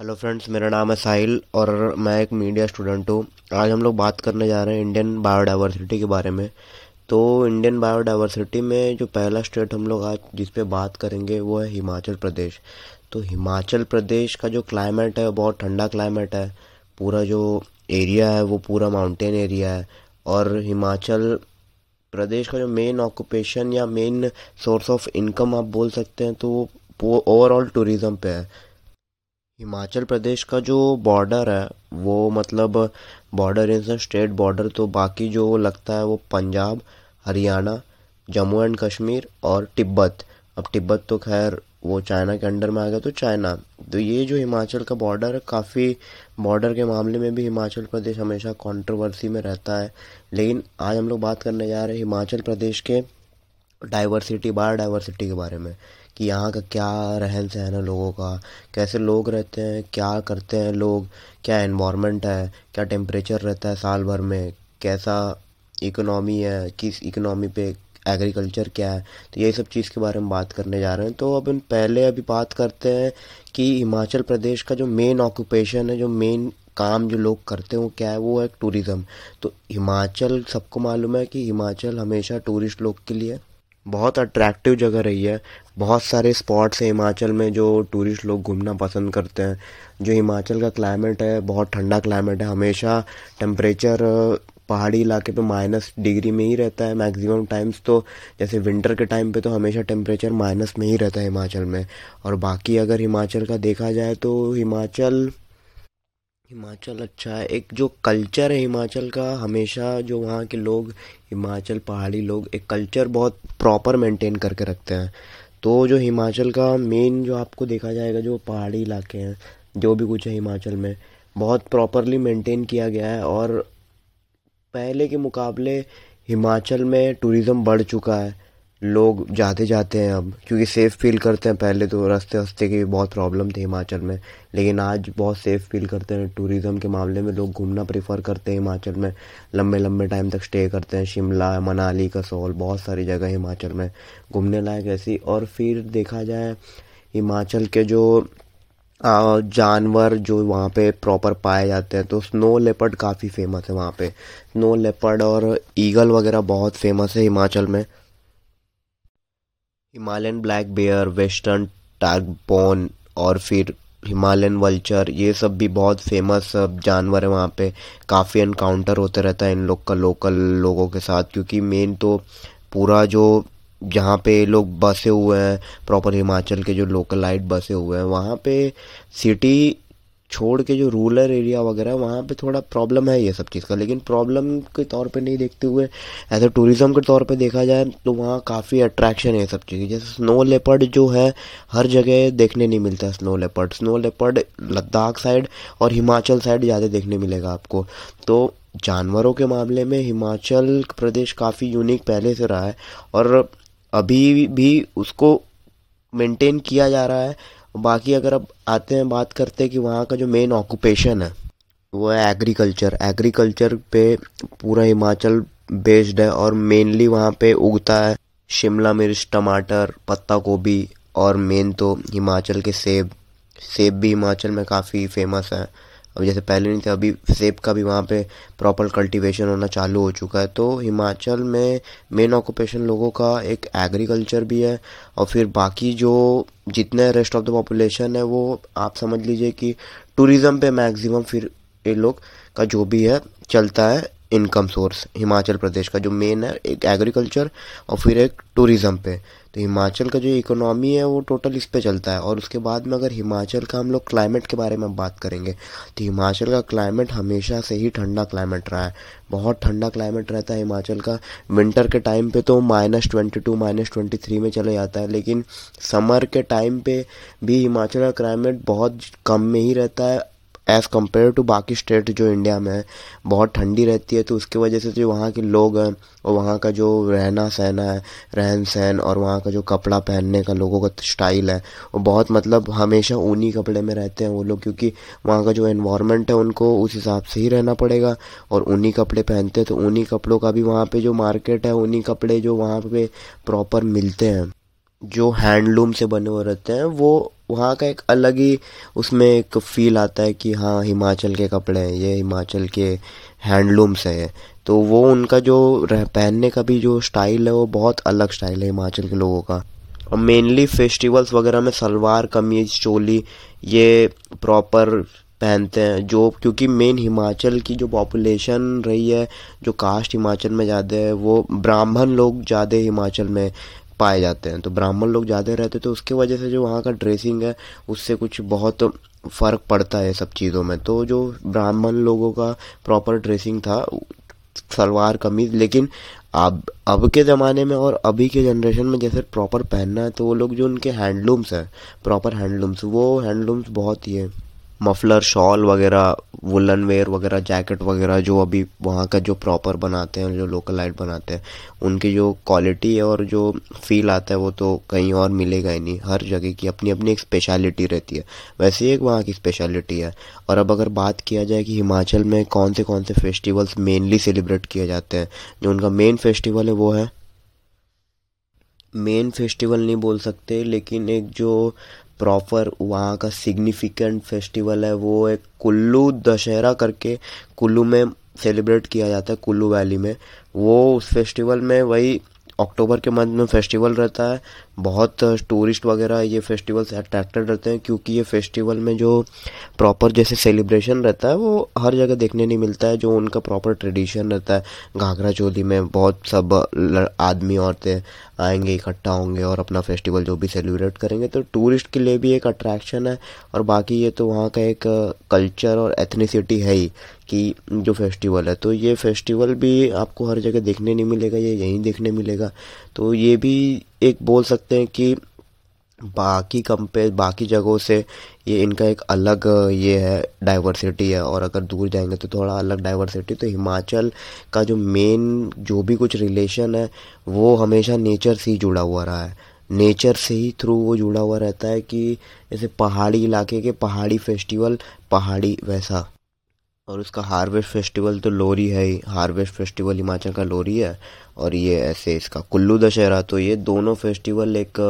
Hello friends, मेरा नाम है साहिल और मैं एक मीडिया स्टूडेंट हूँ। आज हम लोग बात करने जा रहे हैं इंडियन बायोडाइवर्सिटी के बारे में। तो इंडियन बायोडाइवर्सिटी में जो पहला स्टेट हम लोग आज जिस पे बात करेंगे वो है हिमाचल प्रदेश। तो हिमाचल प्रदेश का जो क्लाइमेट है, बहुत ठंडा क्लाइमेट है। पूरा जो एरिया है, वो पूरा माउंटेन एरिया है। और हिमाचल प्रदेश का जो मेन ऑक्यूपेशन या मेन सोर्स ऑफ़ इनकम आप बोल सकते हैं तो वो ओवरऑल टूरिज़्म पे है। हिमाचल प्रदेश का जो बॉर्डर है, वो मतलब बॉर्डर इन स्टेट बॉर्डर तो बाकी जो लगता है वो पंजाब, हरियाणा, जम्मू एंड कश्मीर और तिब्बत। अब तिब्बत तो खैर वो चाइना के अंडर में आ गया तो चाइना। तो ये जो हिमाचल का बॉर्डर है, काफ़ी बॉर्डर के मामले में भी हिमाचल प्रदेश हमेशा कंट्रोवर्सी में रहता है। लेकिन आज हम लोग बात करने जा रहे हैं हिमाचल प्रदेश के डाइवर्सिटी बायोडाइवर्सिटी के बारे में। कि यहाँ का क्या रहन सहन है लोगों का, कैसे लोग रहते हैं, क्या करते हैं लोग, क्या इन्वामेंट है, क्या टेम्परेचर रहता है साल भर में, कैसा इकोनॉमी है, किस इकोनॉमी पे एग्रीकल्चर क्या है तो यही सब चीज़ के बारे में बात करने जा रहे हैं। तो अब पहले अभी बात करते हैं कि हिमाचल प्रदेश का जो मेन ऑक्यूपेशन है, जो मेन काम जो लोग करते हैं, वो क्या है? वो है टूरिज़्म तो हिमाचल, सबको मालूम है कि हिमाचल हमेशा टूरिस्ट लोग के लिए बहुत अट्रैक्टिव जगह रही है। बहुत सारे स्पॉट्स हैं हिमाचल में जो टूरिस्ट लोग घूमना पसंद करते हैं। जो हिमाचल का क्लाइमेट है, बहुत ठंडा क्लाइमेट है। हमेशा टेम्परेचर पहाड़ी इलाके पे माइनस डिग्री में ही रहता है। मैक्सिमम टाइम्स तो जैसे विंटर के टाइम पे तो हमेशा टेम्परेचर माइनस में ही रहता है हिमाचल में। और बाकी अगर हिमाचल का देखा जाए तो हिमाचल हिमाचल अच्छा है। एक जो कल्चर है हिमाचल का, हमेशा जो वहाँ के लोग, हिमाचल पहाड़ी लोग, एक कल्चर बहुत प्रॉपर मेंटेन करके रखते हैं। तो जो हिमाचल का मेन जो आपको देखा जाएगा, जो पहाड़ी इलाके हैं, जो भी कुछ है हिमाचल में, बहुत प्रॉपरली मेंटेन किया गया है और पहले के मुकाबले हिमाचल में टूरिज़्म बढ़ चुका है। लोग जाते जाते हैं अब, क्योंकि सेफ़ फील करते हैं पहले तो रास्ते वस्ते की भी बहुत प्रॉब्लम थी हिमाचल में। लेकिन आज बहुत सेफ़ फील करते हैं टूरिज़्म के मामले में लोग घूमना प्रेफर करते हैं हिमाचल में। लंबे लंबे टाइम तक स्टे करते हैं, शिमला, मनाली, कसौल, बहुत सारी जगह हिमाचल में घूमने लायक ऐसी। और फिर देखा जाए, हिमाचल के जो जानवर जो वहाँ पे प्रॉपर पाए जाते हैं तो स्नो लेपर्ड काफ़ी फ़ेमस है वहाँ पे। स्नो लेपर्ड और ईगल वगैरह बहुत फ़ेमस है हिमाचल में। Himalayan black bear, western tragopan और फिर हिमालयन वल्चर, ये सब भी बहुत फ़ेमस जानवर है वहाँ पे। काफ़ी एनकाउंटर होते रहता है इन लोग का लोकल लोगों के साथ, क्योंकि मेन तो पूरा जो जहाँ पे लोग बसे हुए हैं प्रॉपर हिमाचल के जो लोकल लाइट बसे हुए हैं, वहाँ पे सिटी छोड़ के जो रूरल एरिया वगैरह, वहाँ पे थोड़ा प्रॉब्लम है ये सब चीज़ का। लेकिन प्रॉब्लम के तौर पे नहीं देखते हुए एज ए टूरिज़्म के तौर पे देखा जाए तो वहाँ काफ़ी अट्रैक्शन है ये सब चीज़। जैसे स्नो लेपर्ड जो है, हर जगह देखने नहीं मिलता है snow leopard snow leopard Ladakh side और हिमाचल साइड ज़्यादा देखने मिलेगा आपको। तो जानवरों के मामले में हिमाचल प्रदेश काफ़ी यूनिक पहले से रहा है और अभी भी उसको मेंटेन किया जा रहा है। बाकी अगर अब आते हैं बात करते हैं कि वहाँ का जो मेन ऑक्यूपेशन है, वो है एग्रीकल्चर एग्रीकल्चर पे पूरा हिमाचल बेस्ड है और मेनली वहाँ पे उगता है शिमला मिर्च, टमाटर, पत्ता गोभी और मेन तो हिमाचल के सेब. सेब भी हिमाचल में काफ़ी फ़ेमस है। अब जैसे पहले नहीं थे, अभी सेब का भी वहाँ पे प्रॉपर कल्टीवेशन होना चालू हो चुका है। तो हिमाचल में मेन ऑक्यूपेशन लोगों का एक एग्रीकल्चर भी है और फिर बाकी जो जितने रेस्ट ऑफ़ द पॉपुलेशन है, वो आप समझ लीजिए कि टूरिज़्म पे मैक्सिमम फिर ये लोग का जो भी है, चलता है। इनकम सोर्स हिमाचल प्रदेश का, जो मेन है, एक एग्रीकल्चर और फिर एक टूरिज़्म पे। तो हिमाचल का जो इकोनॉमी है, वो टोटल इस पे चलता है। और उसके बाद में अगर हिमाचल का हम लोग क्लाइमेट के बारे में बात करेंगे तो हिमाचल का क्लाइमेट हमेशा से ही ठंडा क्लाइमेट रहा है। बहुत ठंडा क्लाइमेट रहता है हिमाचल का। विंटर के टाइम पे तो minus twenty to minus twenty three में चले जाता है। लेकिन समर के टाइम पे भी हिमाचल का क्लाइमेट बहुत कम में ही रहता है। एज़ कंपेयर टू बाकी स्टेट जो इंडिया में है, बहुत ठंडी रहती है तो उसकी वजह से जो वहाँ के लोग हैं, और वहाँ का जो रहना सहना है, रहन सहन और वहाँ का जो कपड़ा पहनने का लोगों का स्टाइल है वो बहुत मतलब हमेशा ऊनी कपड़े में रहते हैं वो लोग, क्योंकि वहाँ का जो इन्वायरमेंट है उनको उस हिसाब से ही रहना पड़ेगा, और ऊनी कपड़े पहनते हैं तो ऊनी कपड़ों का भी वहाँ पे जो मार्केट है, ऊनी कपड़े जो वहाँ पे प्रॉपर मिलते हैं, जो हैंडलूम से बने हुए रहते हैं, वो वहाँ का एक अलग ही उसमें एक फील आता है कि हाँ हिमाचल के कपड़े हैं, ये हिमाचल के हैंडलूम्स है। तो वो उनका जो पहनने का भी जो स्टाइल है, वो बहुत अलग स्टाइल है हिमाचल के लोगों का। और मेनली फेस्टिवल्स वगैरह में सलवार, कमीज, चोली, ये प्रॉपर पहनते हैं। जो, क्योंकि मेन हिमाचल की जो पॉपुलेशन रही है, जो कास्ट हिमाचल में ज़्यादा है, वो ब्राह्मण लोग ज़्यादा हिमाचल में पाए जाते हैं। तो ब्राह्मण लोग ज़्यादा रहते तो उसके वजह से जो वहाँ का ड्रेसिंग है, उससे कुछ बहुत फ़र्क पड़ता है सब चीज़ों में। तो जो ब्राह्मण लोगों का प्रॉपर ड्रेसिंग था, सलवार, कमीज, लेकिन अब अब के ज़माने में और अभी के जनरेशन में जैसे प्रॉपर पहनना है तो वो लोग जो उनके हैंडलूम्स हैं प्रॉपर हैंडलूम्स वो हैंडलूम्स बहुत ही है। मफलर शॉल वगैरह वुलन वेयर वगैरह जैकेट वगैरह जो अभी वहाँ का जो प्रॉपर बनाते हैं, जो लोकल लाइट बनाते हैं, उनकी जो क्वालिटी है और जो फील आता है वो तो कहीं और मिलेगा ही नहीं। हर जगह की अपनी अपनी एक स्पेशलिटी रहती है। वैसे ही एक वहाँ की स्पेशलिटी है। और अब अगर बात किया जाए कि हिमाचल में कौन से कौन से फेस्टिवल्स मेनली सेलिब्रेट किए जाते हैं, जो उनका मेन फेस्टिवल है वो है। मेन फेस्टिवल नहीं बोल सकते, लेकिन एक जो प्रॉपर वहाँ का सिग्निफिकेंट फेस्टिवल है, वो एक कुल्लू दशहरा करके कुल्लू में सेलिब्रेट किया जाता है, कुल्लू वैली में। वो उस फेस्टिवल में वही अक्टूबर के मंथ में फेस्टिवल रहता है। बहुत टूरिस्ट वगैरह ये फेस्टिवल से अट्रैक्टेड रहते हैं क्योंकि ये फेस्टिवल में जो प्रॉपर जैसे सेलिब्रेशन रहता है, वो हर जगह देखने नहीं मिलता है, जो उनका प्रॉपर ट्रेडिशन रहता है। घाघरा चोली में बहुत सब आदमी औरतें आएँगे, इकट्ठा होंगे और अपना फेस्टिवल जो भी सेलिब्रेट करेंगे। तो टूरिस्ट के लिए भी एक अट्रैक्शन है और बाकी ये तो वहाँ का एक कल्चर और एथनिसिटी है ही। कि जो फेस्टिवल है तो ये फेस्टिवल भी आपको हर जगह देखने नहीं मिलेगा, ये यहीं देखने मिलेगा। तो ये भी एक बोल सकते हैं कि बाकी कंपेयर बाकी जगहों से ये इनका एक अलग, ये है डाइवर्सिटी है। और अगर दूर जाएँगे तो थोड़ा अलग डाइवर्सिटी तो हिमाचल का जो मेन जो भी कुछ रिलेशन है, वो हमेशा नेचर से ही जुड़ा हुआ रहा है। नेचर से ही थ्रू वो जुड़ा हुआ रहता है कि जैसे पहाड़ी इलाके के पहाड़ी फेस्टिवल पहाड़ी वैसा। और उसका हार्वेस्ट फेस्टिवल तो लोरी है ही। हार्वेस्ट फेस्टिवल हिमाचल का लोरी है और ये ऐसे इसका कुल्लू दशहरा तो ये दोनों फेस्टिवल एक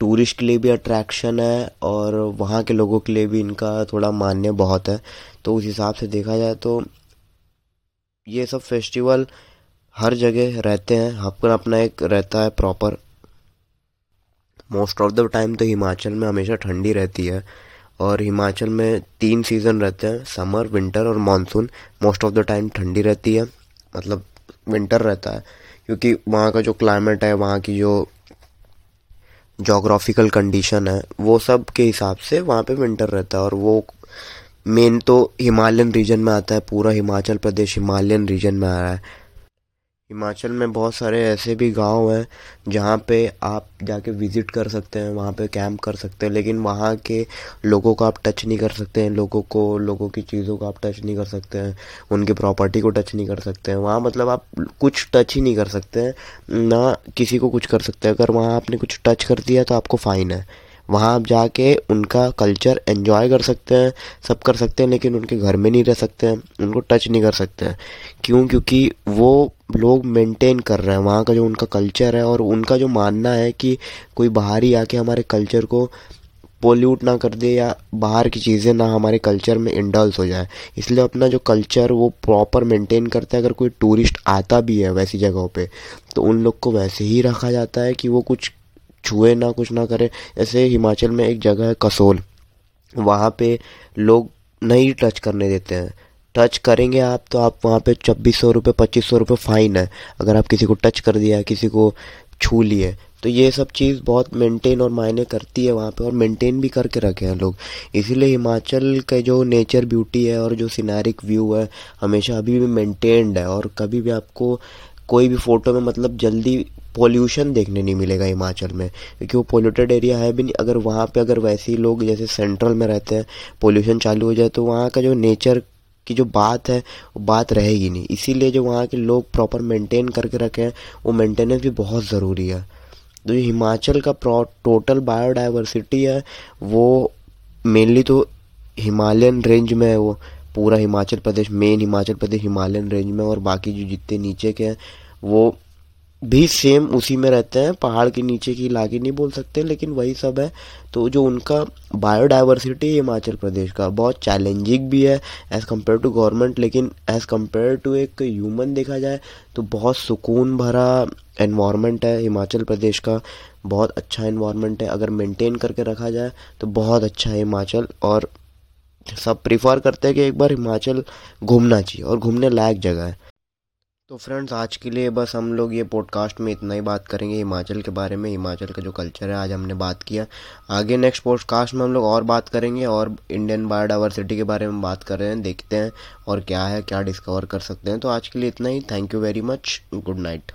टूरिस्ट के लिए भी अट्रैक्शन है और वहाँ के लोगों के लिए भी इनका थोड़ा मान्य बहुत है। तो उस हिसाब से देखा जाए तो ये सब फेस्टिवल हर जगह रहते हैं, अपना अपना एक रहता है proper most of the time तो हिमाचल में हमेशा ठंडी रहती है। और हिमाचल में तीन सीज़न रहते हैं समर विंटर और monsoon most of the time ठंडी रहती है मतलब विंटर रहता है, क्योंकि वहाँ का जो क्लाइमेट है, वहाँ की जो जोग्राफिकल कंडीशन है, वो सब के हिसाब से वहाँ पे विंटर रहता है और वो मेन तो हिमालयन रीजन में आता है, पूरा हिमाचल प्रदेश हिमालयन रीजन में आ रहा है। हिमाचल में बहुत सारे ऐसे भी गाँव हैं जहाँ पे आप जाके विज़िट कर सकते हैं वहाँ पे कैंप कर सकते हैं लेकिन वहाँ के लोगों को आप टच नहीं कर सकते हैं लोगों को लोगों की चीज़ों को आप टच नहीं कर सकते हैं उनकी प्रॉपर्टी को टच नहीं कर सकते हैं वहाँ मतलब आप कुछ टच ही नहीं कर सकते हैं ना किसी को कुछ कर सकते हैं अगर वहाँ आपने कुछ टच कर दिया तो आपको फ़ाइन है वहाँ आप जाके उनका कल्चर एंजॉय कर सकते हैं सब कर सकते हैं लेकिन उनके घर में नहीं रह सकते हैं उनको टच नहीं कर सकते हैं क्यों क्योंकि वो लोग मेंटेन कर रहे हैं, वहाँ का जो उनका कल्चर है और उनका जो मानना है कि कोई बाहर ही आके हमारे कल्चर को पोल्यूट ना कर दे या बाहर की चीज़ें ना हमारे कल्चर में इंडल्स हो जाए। इसलिए अपना जो कल्चर वो प्रॉपर मेंटेन करता है, अगर कोई टूरिस्ट आता भी है वैसी जगहों पे तो उन लोग को वैसे ही रखा जाता है कि वो कुछ छुए ना, कुछ ना करे। ऐसे हिमाचल में एक जगह है कसोल, वहाँ पे लोग नहीं टच करने देते हैं। टच करेंगे आप तो आप वहाँ पे छब्बीस सौ रुपये, पच्चीस सौ रुपये फ़ाइन है, अगर आप किसी को टच कर दिया किसी को छू लिए तो ये सब चीज़ बहुत मेंटेन और मायने करती है वहाँ पे, और मेंटेन भी करके रखे हैं लोग। इसीलिए हिमाचल के जो नेचर ब्यूटी है, और जो सिनारिक व्यू है, हमेशा अभी भी मेंटेन्ड है, और कभी भी आपको कोई भी फ़ोटो में मतलब जल्दी पोल्यूशन देखने नहीं मिलेगा हिमाचल में, क्योंकि वो पोल्यूटेड एरिया है भी नहीं। अगर वहाँ पे अगर वैसे ही लोग जैसे सेंट्रल में रहते हैं पोल्यूशन चालू हो जाए तो वहाँ का जो नेचर की जो बात है, वो बात रहेगी नहीं। इसीलिए जो वहाँ के लोग प्रॉपर मेंटेन करके रखे हैं, वो मेंटेनेंस भी बहुत ज़रूरी है। तो जो हिमाचल का टोटल बायोडाइवर्सिटी है, वो मेनली तो हिमालयन रेंज में है वो। पूरा Himachal Pradesh main Himachal Pradesh, Himalayan range में और बाकी जो जितने नीचे के हैं, वो भी सेम उसी में रहते हैं, पहाड़ के नीचे की इलाके नहीं बोल सकते, लेकिन वही सब है। तो जो उनका बायोडाइवर्सिटी हिमाचल प्रदेश का, बहुत चैलेंजिंग भी है एज़ कंपेयर टू गवर्नमेंट लेकिन एज़ कंपेयर टू एक ह्यूमन देखा जाए तो बहुत सुकून भरा इन्वायरमेंट है हिमाचल प्रदेश का। बहुत अच्छा इन्वायरमेंट है, अगर मेंटेन करके रखा जाए तो बहुत अच्छा है हिमाचल। और सब प्रिफर करते हैं कि एक बार हिमाचल घूमना चाहिए, और घूमने लायक जगह है। तो फ्रेंड्स, आज के लिए बस हम लोग ये पॉडकास्ट में इतना ही बात करेंगे हिमाचल के बारे में, हिमाचल का जो कल्चर है, आज हमने बात किया। आगे नेक्स्ट पॉडकास्ट में हम लोग और बात करेंगे और इंडियन बायोडाइवर्सिटी के बारे में बात कर रहे हैं, देखते हैं और क्या है, क्या डिस्कवर कर सकते हैं। तो आज के लिए इतना ही। Thank you very much good night